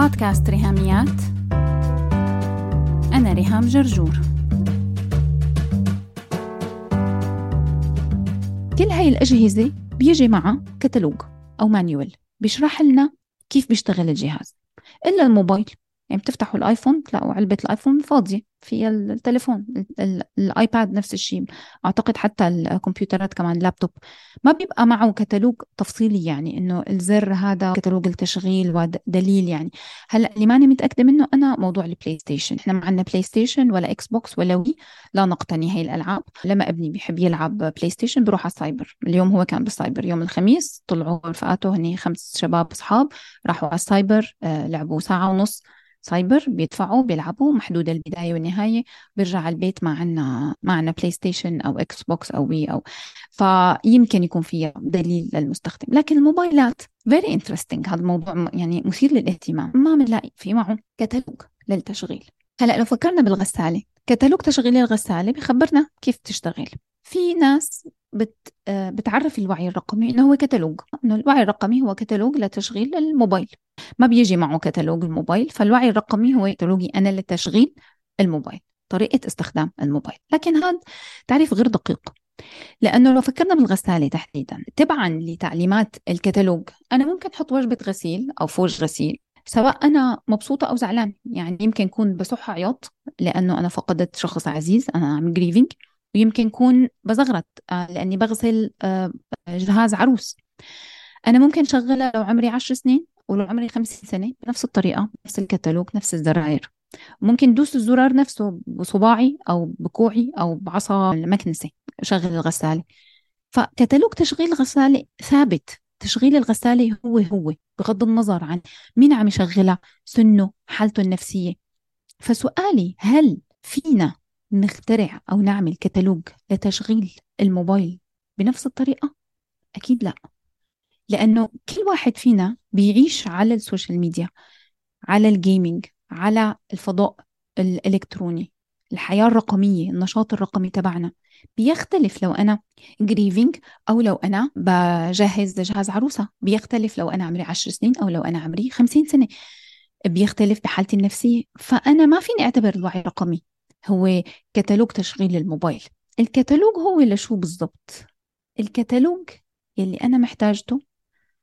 بودكاست ريهاميات. أنا ريهام جرجور. كل هاي الأجهزة بيجي معها كتالوج أو manual بيشرح لنا كيف بيشتغل الجهاز. إلا الموبايل يعني بتفتحوا الآيفون تلاقوا علبة الآيفون فاضية في التليفون الآيباد نفس الشيء أعتقد حتى الكمبيوترات كمان لابتوب ما بيبقى معه كتالوج تفصيلي يعني إنه الزر هذا كتالوج التشغيل ودليل يعني. هلأ اللي ماني متأكدة منه أنا موضوع البلاي ستيشن إحنا ما عندنا بلاي ستيشن ولا إكس بوكس ولا وي لا نقتني هي الألعاب. لما ابني بيحب يلعب بلاي ستيشن بروح على السايبر. اليوم هو كان بالسايبر يوم الخميس طلعوا رفقاته هني خمس شباب أصحاب راحوا على السايبر آه، لعبوا ساعة ونص. سايبر بيدفعوا بيلعبوا محدود البداية والنهاية بيرجع على البيت ما عنا ما عنا بلاي ستيشن أو إكس بوكس أو وي أو فيمكن يكون فيها دليل للمستخدم. لكن الموبايلات very interesting. هذا الموضوع يعني مثير للاهتمام. ما بنلاقي في معه كتالوج للتشغيل. هلأ لو فكرنا بالغسالة كتالوج تشغيل الغسالة بخبرنا كيف تشتغل. في ناس بت بتعرف الوعي الرقمي إنه هو كتالوج. إنه الوعي الرقمي هو كتالوج لتشغيل الموبايل. ما بيجي معه كتالوج الموبايل فالوعي الرقمي هو كتالوجي أنا لتشغيل الموبايل طريقة استخدام الموبايل. لكن هذا تعريف غير دقيق لأنه لو فكرنا بالغسالة تحديدا تبعا لتعليمات الكتالوج أنا ممكن أحط وجبة غسيل أو فوج غسيل سواء أنا مبسوطة أو زعلان يعني يمكن أكون بصح عياط لأنه أنا فقدت شخص عزيز أنا عم grieving ويمكن يكون بزغرت آه، لأني بغسل آه، جهاز عروس. أنا ممكن شغلها لو عمري عشر سنين ولو عمري خمسين سنة بنفس الطريقة نفس الكتالوج نفس الزراير. ممكن دوس الزرار نفسه بصباعي أو بكوعي أو بعصا المكنسة شغل الغسالة. فكتالوج تشغيل الغسالة ثابت تشغيل الغسالة هو هو بغض النظر عن مين عم يشغلها سنه حالته النفسية. فسؤالي هل فينا نخترع أو نعمل كتالوج لتشغيل الموبايل بنفس الطريقة؟ أكيد لا. لأنه كل واحد فينا بيعيش على ال social media على ال gaming على الفضاء الإلكتروني. الحياة الرقمية النشاط الرقمي تبعنا بيختلف. لو أنا grieving أو لو أنا بجهز جهاز عروسة بيختلف. لو أنا عمري عشر سنين أو لو أنا عمري خمسين سنة بيختلف بحالتي النفسية. فأنا ما فيني أعتبر الوعي الرقمي هو كتالوج تشغيل الموبايل. الكتالوج هو لشو بالضبط. الكتالوج يلي أنا محتاجته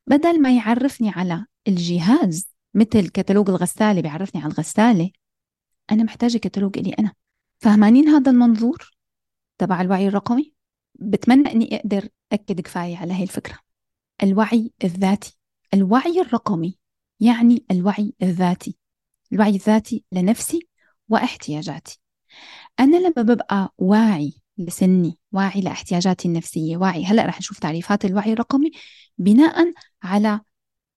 بدل ما يعرفني على الجهاز مثل كتالوج الغسالة بيعرفني على الغسالة أنا محتاجة كتالوج إلي أنا. فهمانين هذا المنظور تبع الوعي الرقمي؟ بتمنى أني أقدر أكد كفاية على هاي الفكرة. الوعي الذاتي. الوعي الرقمي يعني الوعي الذاتي. الوعي الذاتي لنفسي واحتياجاتي. أنا لما ببقى واعي لسني واعي لاحتياجاتي النفسية واعي هلأ رح نشوف تعريفات الوعي الرقمي بناء على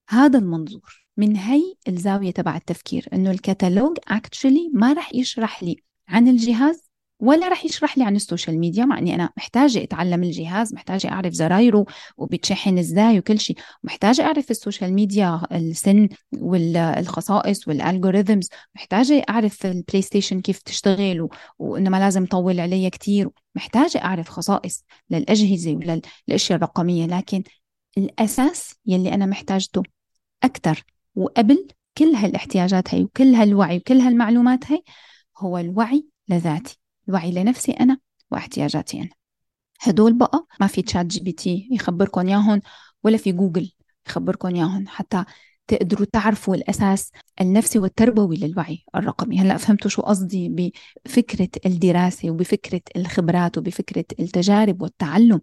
هذا المنظور من هي الزاوية تبع التفكير إنه الكتالوج actually ما رح يشرح لي عن الجهاز ولا رح يشرح لي عن ال social media مع إني أنا محتاجة أتعلم الجهاز محتاجة أعرف زرايره وبتشحن إزاي وكل شيء محتاجة أعرف ال social media السن والخصائص وال algorithms محتاجة أعرف البلاي ستيشن كيف تشتغل وانه ما لازم طول عليها كثير محتاجة أعرف خصائص للأجهزة وللاشياء الرقمية لكن الأساس يلي أنا محتاجته أكثر وقبل كل هالاحتياجات هي وكل هالوعي وكل هالمعلومات هي هو الوعي لذاتي. الوعي لنفسي أنا واحتياجاتي أنا. هدول بقى ما في تشات جي بي تي يخبركم ياهن ولا في جوجل يخبركم ياهن حتى تقدروا تعرفوا الأساس النفسي والتربوي للوعي الرقمي. هلأ فهمتوا شو قصدي بفكرة الدراسة وبفكرة الخبرات وبفكرة التجارب والتعلم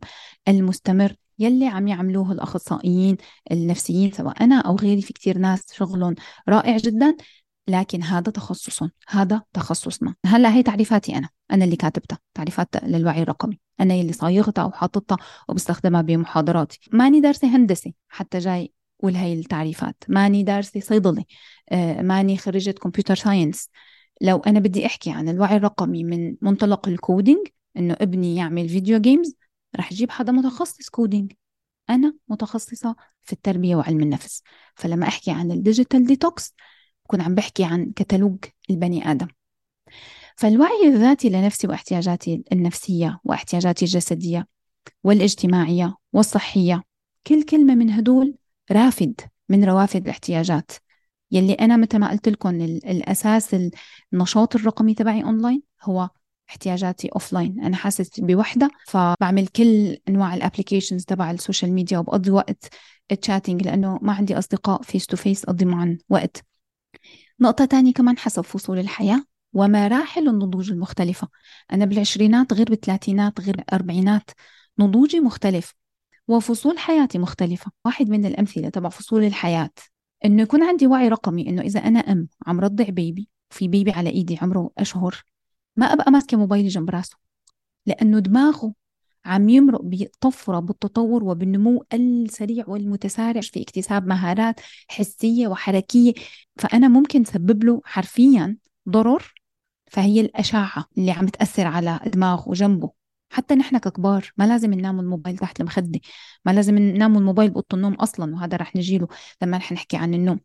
المستمر يلي عم يعملوه الأخصائيين النفسيين سواء أنا أو غيري في كتير ناس شغلهم رائع جدا. لكن هذا تخصص هذا تخصصنا هلأ هي تعريفاتي أنا أنا اللي كاتبتها تعريفات للوعي الرقمي. أنا اللي صايغتها وحاططها وبستخدمها بمحاضراتي. ماني دارسة هندسة حتى جاي قول هي التعريفات. ماني دارسة صيدلة آه، ماني خريجة computer science لو أنا بدي أحكي عن الوعي الرقمي من منطلق ال coding إنه ابني يعمل video games رح أجيب حدا متخصص coding أنا متخصصة في التربية وعلم النفس. فلما أحكي عن ال digital detox بكون عم بحكي عن كتالوج البني آدم. فالوعي الذاتي لنفسي واحتياجاتي النفسية واحتياجاتي الجسدية والاجتماعية والصحية كل كلمة من هدول رافد من روافد الاحتياجات. يلي أنا مثل ما قلت لكم الأساس النشاط الرقمي تبعي أونلاين هو احتياجاتي offline أنا حاسس بوحدة فبعمل كل أنواع ال applications تبع ال social media وبقضي وقت chatting لأنه ما عندي أصدقاء face to face أقضي معهم وقت. نقطة تانية كمان حسب فصول الحياة ومراحل النضوج المختلفة. أنا بالعشرينات غير بالثلاثينات غير بالأربعينات نضوجي مختلف وفصول حياتي مختلفة. واحد من الأمثلة تبع فصول الحياة إنه يكون عندي وعي رقمي إنه إذا أنا أم عم رضع بيبي في بيبي على إيدي عمره أشهر ما أبقى ماسكة موبايلي جنب راسه لأنه دماغه عم يمرق بطفرة بالتطور وبالنمو السريع والمتسارع في اكتساب مهارات حسية وحركية. فأنا ممكن سبب له حرفيا ضرر فهي الأشعة اللي عم تأثر على دماغه وجنبه. حتى نحن ككبار ما لازم ننام الموبايل تحت المخدة ما لازم ننام الموبايل بأوضة النوم أصلا وهذا رح نجيله لما رح نحكي عن النوم.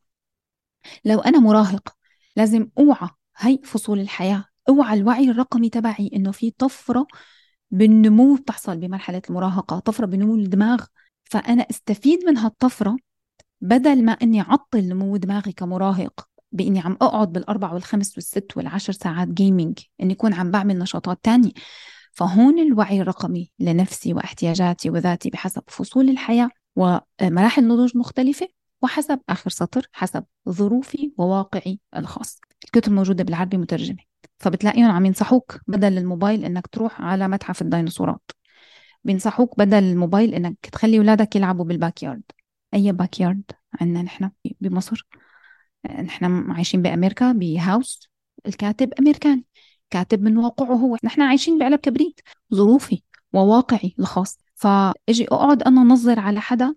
لو أنا مراهق لازم أوعى هي فصول الحياة أوعى الوعي الرقمي تبعي إنه في طفرة بالنمو بتحصل بمرحلة المراهقة طفرة بنمو الدماغ. فأنا أستفيد من هالطفرة بدل ما إني اعطل نمو دماغي كمراهق بإني عم أقعد بالأربع والخمس والست والعشر ساعات جيمنج اني اكون عم بعمل نشاطات تانية. فهون الوعي الرقمي لنفسي واحتياجاتي وذاتي بحسب فصول الحياة ومراحل نضوج مختلفة وحسب آخر سطر حسب ظروفي وواقعي الخاص. الكتب موجودة بالعربي مترجمة. فبتلاقيهم عم ينصحوك بدل الموبايل إنك تروح على متحف الديناصورات. بينصحوك بدل الموبايل إنك تخلي اولادك يلعبوا بالباك يارد. أي باك يارد عندنا نحن بمصر. نحن عايشين بأمريكا بهاوس الكاتب امريكاني كاتب من واقعه هو. نحن عايشين بعلب كبريت ظروفي وواقعي الخاص. فاجي أقعد أنا نظر على حدا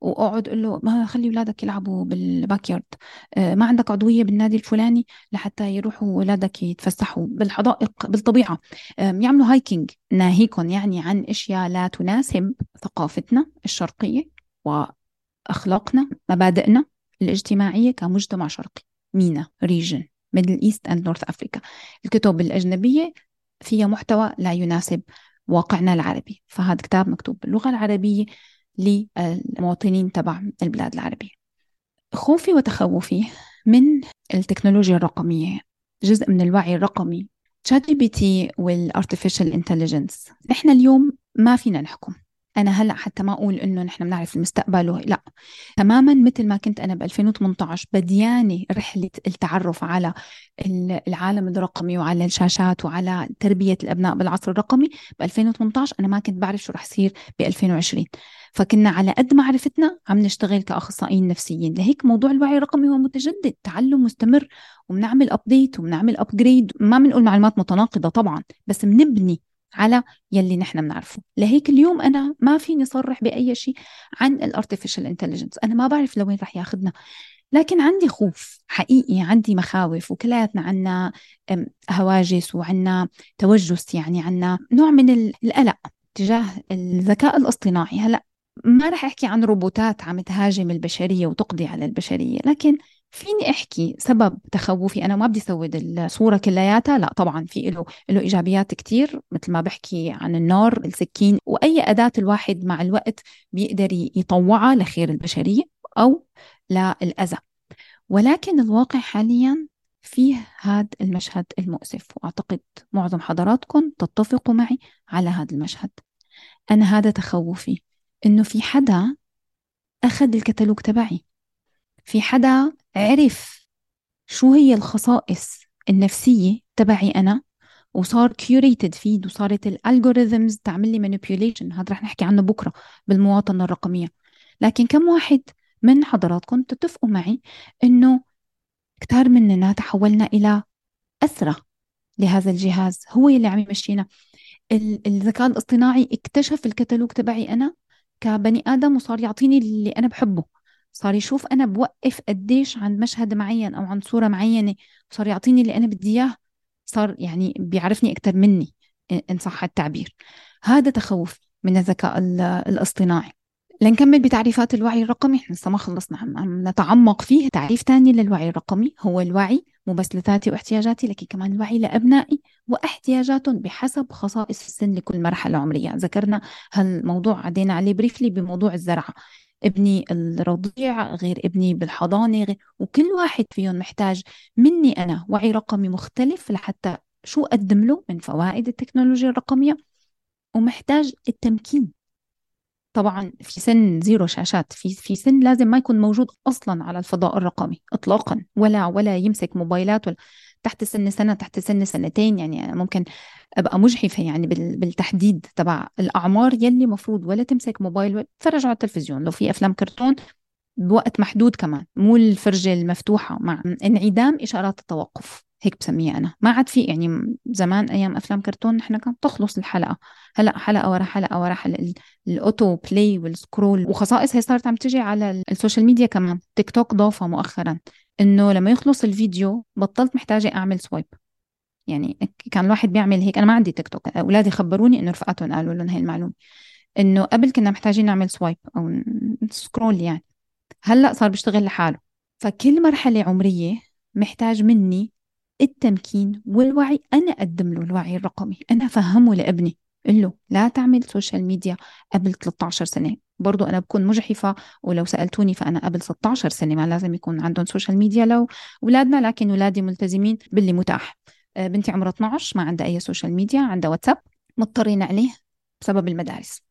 وأقعد أقول له ما خلي اولادك يلعبوا بال backyard آه، ما عندك عضوية بالنادي الفلاني لحتى يروحوا اولادك يتفسحوا بالحدائق بالطبيعة. يعملوا hiking ناهيكم يعني عن أشياء لا تناسب ثقافتنا الشرقية وأخلاقنا مبادئنا الاجتماعية كمجتمع شرقي MENA region Middle East and North Africa الكتب الأجنبية فيها محتوى لا يناسب واقعنا العربي فهذا كتاب مكتوب باللغة العربية. للمواطنين تبع البلاد العربية. خوفي وتخوفي من التكنولوجيا الرقمية. جزء من الوعي الرقمي. ChatGPT وال artificial intelligence إحنا اليوم ما فينا نحكم. أنا هلأ حتى ما أقول إنه نحن بنعرف المستقبل لأ. تماما مثل ما كنت أنا ب 2018 بدياني رحلة التعرف على العالم الرقمي وعلى الشاشات وعلى تربية الأبناء بالعصر الرقمي. ب 2018 أنا ما كنت بعرف شو رح يصير ب 2020 فكنا على قد معرفتنا عم نشتغل كأخصائيين نفسيين. لهيك موضوع الوعي الرقمي هو متجدد. تعلم مستمر وبنعمل update وبنعمل upgrade ما بنقول معلومات متناقضة طبعا بس بنبني على يلي نحن بنعرفه. لهيك اليوم أنا ما فيني صرح بأي شيء عن ال artificial intelligence أنا ما بعرف لوين رح ياخذنا لكن عندي خوف حقيقي عندي مخاوف وكلياتنا عنا هواجس وعنا توجس يعني عنا نوع من القلق تجاه الذكاء الاصطناعي. هلأ ما رح أحكي عن روبوتات عم تهاجم البشرية وتقضي على البشرية لكن فيني أحكي سبب تخوفي؟ أنا ما بدي سود الصورة كلياتها. لا طبعا في له له إيجابيات كثير مثل ما بحكي عن النار السكين وأي أداة الواحد مع الوقت بيقدر يطوعها لخير البشرية أو للأذى. ولكن الواقع حاليا فيه هذا المشهد المؤسف وأعتقد معظم حضراتكم تتفقوا معي على هذا المشهد. أنا هذا تخوفي إنه في حدا أخذ الكتالوج تبعي. في حدا عرف شو هي الخصائص النفسية تبعي أنا وصار curated feed وصارت ال algorithms تعمل لي manipulation هذا رح نحكي عنه بكرة بالمواطنة الرقمية. لكن كم واحد من حضراتكم تتفقوا معي إنه كتار مننا تحولنا إلى اسرى لهذا الجهاز؟ هو اللي عم يمشينا. الذكاء الاصطناعي اكتشف الكتالوج تبعي أنا كبني آدم وصار يعطيني اللي أنا بحبه. صار يشوف أنا بوقف قديش عند مشهد معين أو عند صورة معينة صار يعطيني اللي أنا بدي إياه صار يعني بيعرفني أكثر مني ان صح التعبير. هذا تخوف من الذكاء الاصطناعي. لنكمل بتعريفات الوعي الرقمي. إحنا لسه ما خلصنا. عم, عم نتعمق فيه تعريف ثاني للوعي الرقمي. هو الوعي مو بس لذاتي واحتياجاتي لكن كمان الوعي لأبنائي واحتياجاتهم بحسب خصائص السن لكل مرحلة عمرية. ذكرنا هالموضوع عدينا عليه بريفلي بموضوع الزرعة. ابني الرضيع غير ابني بالحضانة غير وكل واحد فيهم محتاج مني أنا وعي رقمي مختلف لحتى شو أقدم له من فوائد التكنولوجيا الرقمية ومحتاج التمكين. طبعا في سن زيرو شاشات في في سن لازم ما يكون موجود أصلا على الفضاء الرقمي اطلاقا ولا ولا يمسك موبايلات ولا تحت سن سنة تحت سن سنتين يعني ممكن أبقى مجحفة يعني بالتحديد تبع الأعمار يلي مفروض ولا تمسك موبايل ولا تتفرج على التلفزيون. لو في أفلام كرتون بوقت محدود كمان مو الفرجة المفتوحة مع انعدام إشارات التوقف هيك بسميها أنا. ما عاد في يعني زمان أيام أفلام كرتون نحن كانت تخلص الحلقة. هلأ حلقة ورا حلقة ورا حلقة ال auto play وال scroll وخصائص هي صارت عم تجي على ال social media كمان. تيك توك ضافها مؤخرا. إنه لما يخلص الفيديو بطلت محتاجة أعمل swipe. يعني كان الواحد بيعمل هيك. أنا ما عندي تيك توك. أولادي خبروني إنه رفقاتهم قالوا لهم هي المعلومة. إنه قبل كنا محتاجين نعمل swipe أو scroll يعني. هلأ صار بيشتغل لحاله. فكل مرحلة عمرية محتاج مني التمكين والوعي. أنا أقدم له الوعي الرقمي. أنا أفهمه لابني. قل له لا تعمل social media قبل 13 سنة. برضو أنا بكون مجحفة ولو سألتوني فأنا قبل 16 سنة ما لازم يكون عندهم social media لو أولادنا لكن أولادي ملتزمين باللي متاح. آه، بنتي عمرها 12 ما عندها أي social media عندها واتساب مضطرين عليه بسبب المدارس.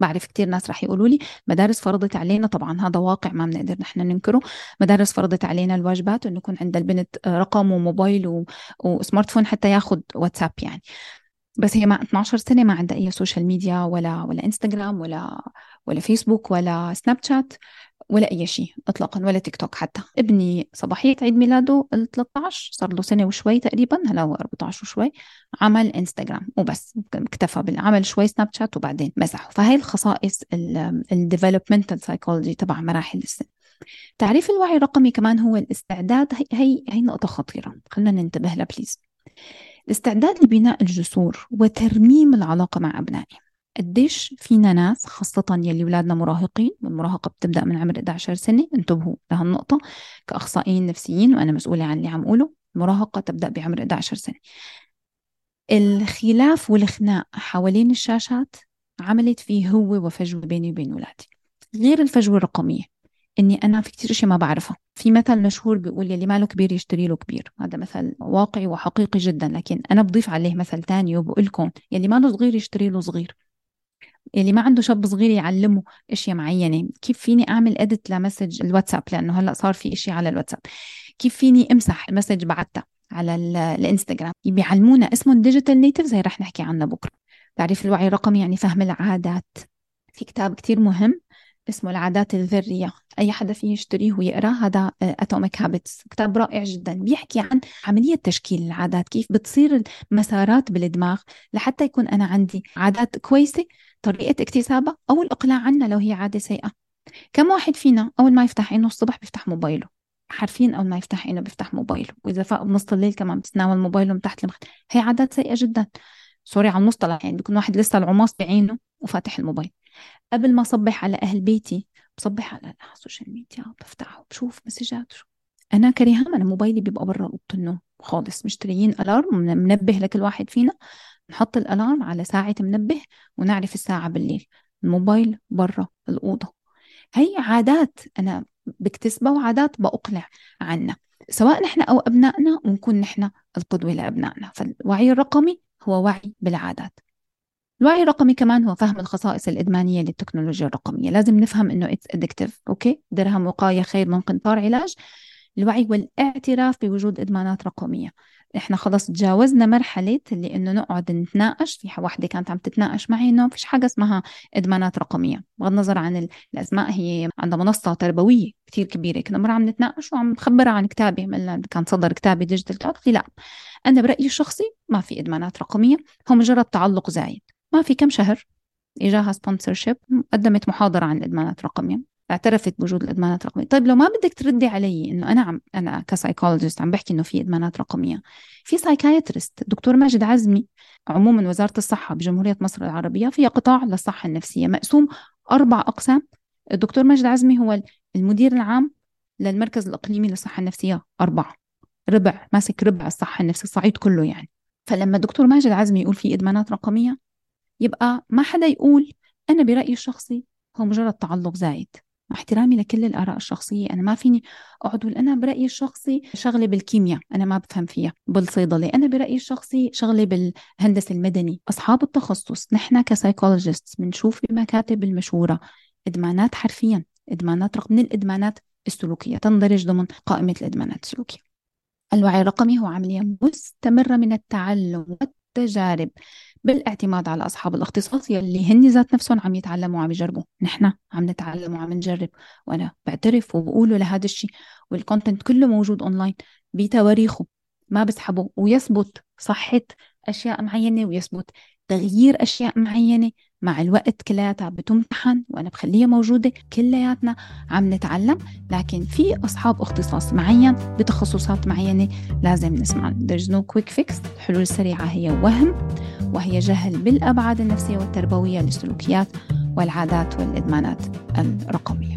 بعرف كتير ناس رح يقولوا لي مدارس فرضت علينا طبعا هذا واقع ما بنقدر نحن ننكره. مدارس فرضت علينا الواجبات إنه يكون عند البنت رقم وموبايل و... و smart phone حتى ياخذ واتساب يعني. بس هي مع 12 سنة ما عندها أي social media ولا ولا انستغرام ولا ولا فيسبوك ولا Snapchat ولا أي شيء اطلاقا ولا تيك توك حتى. ابني صباح عيد ميلاده ال 13 صار له سنة وشوي تقريبا هلا هو 14 وشوي عمل انستغرام وبس اكتفى بالعمل شوي Snapchat وبعدين مسحه. فهي الخصائص ال developmental psychology تبع مراحل السن. تعريف الوعي الرقمي كمان هو الاستعداد. هي هي هي نقطة خطيرة. خلينا ننتبه لها please الاستعداد لبناء الجسور وترميم العلاقة مع أبنائي. قديش فينا ناس خاصة يلي ولادنا مراهقين والمراهقة بتبدأ من عمر 11 سنة انتبهوا لهالنقطة كأخصائيين نفسيين وأنا مسؤولة عن اللي عم أقوله المراهقة تبدأ بعمر 11 سنة. الخلاف والخناق حوالين الشاشات عملت فيه هو وفجوة بيني وبين ولادي غير الفجوة الرقمية إني أنا في كثير أشياء ما بعرفها. في مثل مشهور بيقول يلي ماله كبير يشتري له كبير. هذا مثل واقعي وحقيقي جدا لكن أنا بضيف عليه مثل تاني وبقول لكم يلي ماله صغير يشتري له صغير. اللي ما عنده شاب صغير يعلمه أشياء معينة. كيف فيني أعمل اديت لمسج الواتساب؟ لأنه هلأ صار في أشياء على الواتساب. كيف فيني أمسح ال message بعتها على الإنستغرام؟ بيعلمونا اسمهم digital natives هي رح نحكي عنها بكرة. تعريف الوعي الرقمي يعني فهم العادات. في كتاب كتير مهم اسمه العادات الذرية. أي حدا فيه يشتريه ويقرأ هذا Atomic Habits كتاب رائع جدا. بيحكي عن عملية تشكيل العادات كيف بتصير المسارات بالدماغ لحتى يكون أنا عندي عادات كويسة طريقة اكتسابها أو الإقلاع عنها لو هي عادة سيئة. كم واحد فينا أول ما يفتح عينه الصبح بيفتح موبايله؟ حرفيا أول ما يفتح عينه بيفتح موبايله. وإذا فاق بنص الليل كمان بتتناول موبايله من تحت المخدة هي عادات سيئة جدا. sorry على المصطلح يعني بيكون واحد لسه العماص بعينه وفاتح الموبايل. قبل ما صبح على أهل بيتي بصبح على ال social media بفتحه بشوف messages أنا كريهام أنا موبايلي بيبقى برا أوضة النوم خالص مشتريين alarm منبه لكل واحد فينا. نحط ال alarm على ساعة منبه ونعرف الساعة بالليل. الموبايل برا الأوضة. هي عادات أنا بكتسبها وعادات بأقلع عنها. سواء نحن أو أبنائنا ونكون نحن القدوة لأبنائنا. فالوعي الرقمي هو وعي بالعادات. الوعي الرقمي كمان هو فهم الخصائص الإدمانية للتكنولوجيا الرقمية. لازم نفهم إنه it's addictive okay؟ درهم وقاية خير من قنطار علاج. الوعي والاعتراف بوجود إدمانات رقمية. إحنا خلص تجاوزنا مرحلة اللي إنه نقعد نتناقش. في وحدة كانت عم تتناقش معي إنه فيش حاجة اسمها إدمانات رقمية. بغض النظر عن الأسماء هي عندها منصة تربوية كتير كبيرة. كنا مرة عم نتناقش وعم بخبرها عن كتابي كان صدر كتابي digital قالت لي لا أنا برأيي الشخصي ما في إدمانات رقمية. هو مجرد تعلق زايد. ما في كم شهر إجاها sponsorship قدمت محاضرة عن الإدمانات الرقمية اعترفت بوجود الإدمانات الرقمية. طيب لو ما بدك تردي علي إنه أنا عم أنا ك psychologist عم بحكي إنه في إدمانات رقمية في سايكايترست دكتور ماجد عزمي عموما وزارة الصحة بجمهورية مصر العربية فيها قطاع للصحة النفسية. مقسوم أربع أقسام. الدكتور ماجد عزمي هو المدير العام للمركز الإقليمي للصحة النفسية أربعة. ربع ماسك ربع الصحة النفسية الصعيد كله يعني. فلما الدكتور ماجد عزمي يقول في إدمانات رقمية يبقى ما حدا يقول أنا برأيي الشخصي هو مجرد تعلق زايد. مع احترامي لكل الآراء الشخصية أنا ما فيني أقعد أقول أنا برأيي الشخصي شغلة بالكيمياء أنا ما بفهم فيها. بالصيدلة أنا برأيي الشخصي شغلة بالهندسة المدني. أصحاب التخصص نحن كسايكولوجيست بنشوف بمكاتب المشهورة إدمانات حرفيا إدمانات رقم من الإدمانات السلوكية. تندرج ضمن قائمة الإدمانات السلوكية. الوعي الرقمي هو عملية مستمرة من التعلم والتجارب بالاعتماد على أصحاب الاختصاص يلي هن ذات نفسهم عم يتعلموا وعم يجربوا. نحن عم نتعلم وعم نجرب وأنا بعترف وبقوله لهذا الشيء وال content كله موجود أونلاين بتواريخه ما بسحبه ويثبت صحة أشياء معينة ويثبت تغيير أشياء معينة. مع الوقت كلياتها بتمتحن وأنا بخليها موجودة كلياتنا عم نتعلم لكن في أصحاب اختصاص معين بتخصصات معينة لازم نسمع. There's no quick fix. الحلول السريعة هي وهم وهي جهل بالأبعاد النفسية والتربوية للسلوكيات والعادات والإدمانات الرقمية.